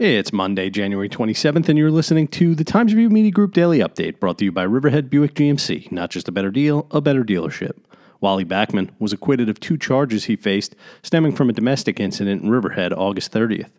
It's Monday, January 27th, and you're listening to the Times Review Media Group Daily Update brought to you by Riverhead Buick GMC. Not just a better deal, a better dealership. Wally Backman was acquitted of two charges he faced stemming from a domestic incident in Riverhead August 30th.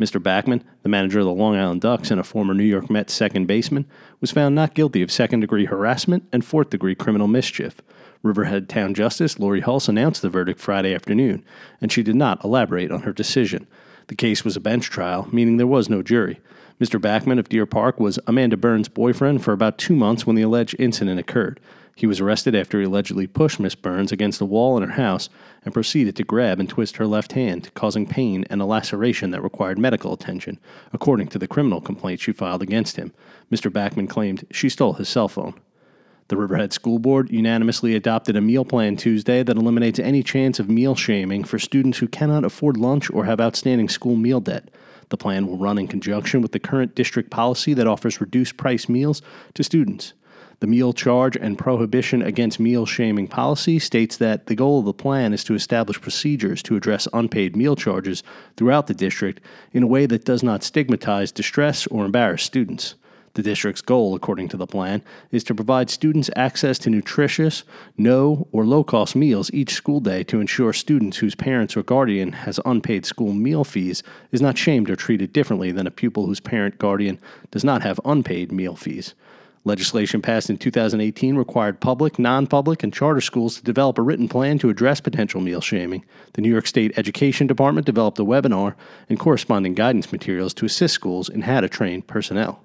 Mr. Backman, the manager of the Long Island Ducks and a former New York Mets second baseman, was found not guilty of second degree harassment and fourth degree criminal mischief. Riverhead Town Justice Lori Hulse announced the verdict Friday afternoon, and she did not elaborate on her decision. The case was a bench trial, meaning there was no jury. Mr. Backman of Deer Park was Amanda Burns' boyfriend for about two months when the alleged incident occurred. He was arrested after he allegedly pushed Miss Burns against a wall in her house and proceeded to grab and twist her left hand, causing pain and a laceration that required medical attention, according to the criminal complaint she filed against him. Mr. Backman claimed she stole his cell phone. The Riverhead School Board unanimously adopted a meal plan Tuesday that eliminates any chance of meal shaming for students who cannot afford lunch or have outstanding school meal debt. The plan will run in conjunction with the current district policy that offers reduced price meals to students. The meal charge and prohibition against meal shaming policy states that the goal of the plan is to establish procedures to address unpaid meal charges throughout the district in a way that does not stigmatize, distress, or embarrass students. The district's goal, according to the plan, is to provide students access to nutritious, no, or low cost meals each school day to ensure students whose parents or guardian has unpaid school meal fees is not shamed or treated differently than a pupil whose parent guardian does not have unpaid meal fees. Legislation passed in 2018 required public, non public, and charter schools to develop a written plan to address potential meal shaming. The New York State Education Department developed a webinar and corresponding guidance materials to assist schools in how to train personnel.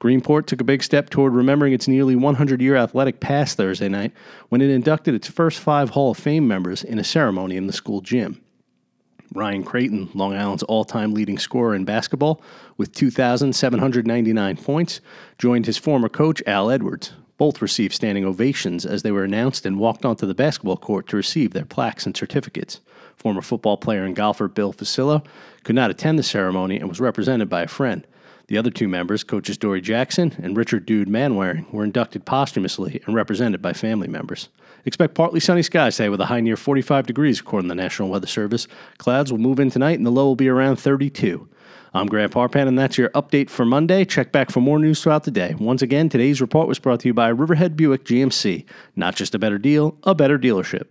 Greenport took a big step toward remembering its nearly 100 year athletic past Thursday night when it inducted its first five Hall of Fame members in a ceremony in the school gym. Ryan Creighton, Long Island's all time leading scorer in basketball, with 2,799 points, joined his former coach, Al Edwards. Both received standing ovations as they were announced and walked onto the basketball court to receive their plaques and certificates. Former football player and golfer Bill Fucillo could not attend the ceremony and was represented by a friend. The other two members, coaches Dory Jackson and Richard Dude Manwaring, were inducted posthumously and represented by family members. Expect partly sunny skies today with a high near 45 degrees, according to the National Weather Service. Clouds will move in tonight and the low will be around 32. I'm Grant Parpan, and that's your update for Monday. Check back for more news throughout the day. Once again, today's report was brought to you by Riverhead Buick GMC. Not just a better deal, a better dealership.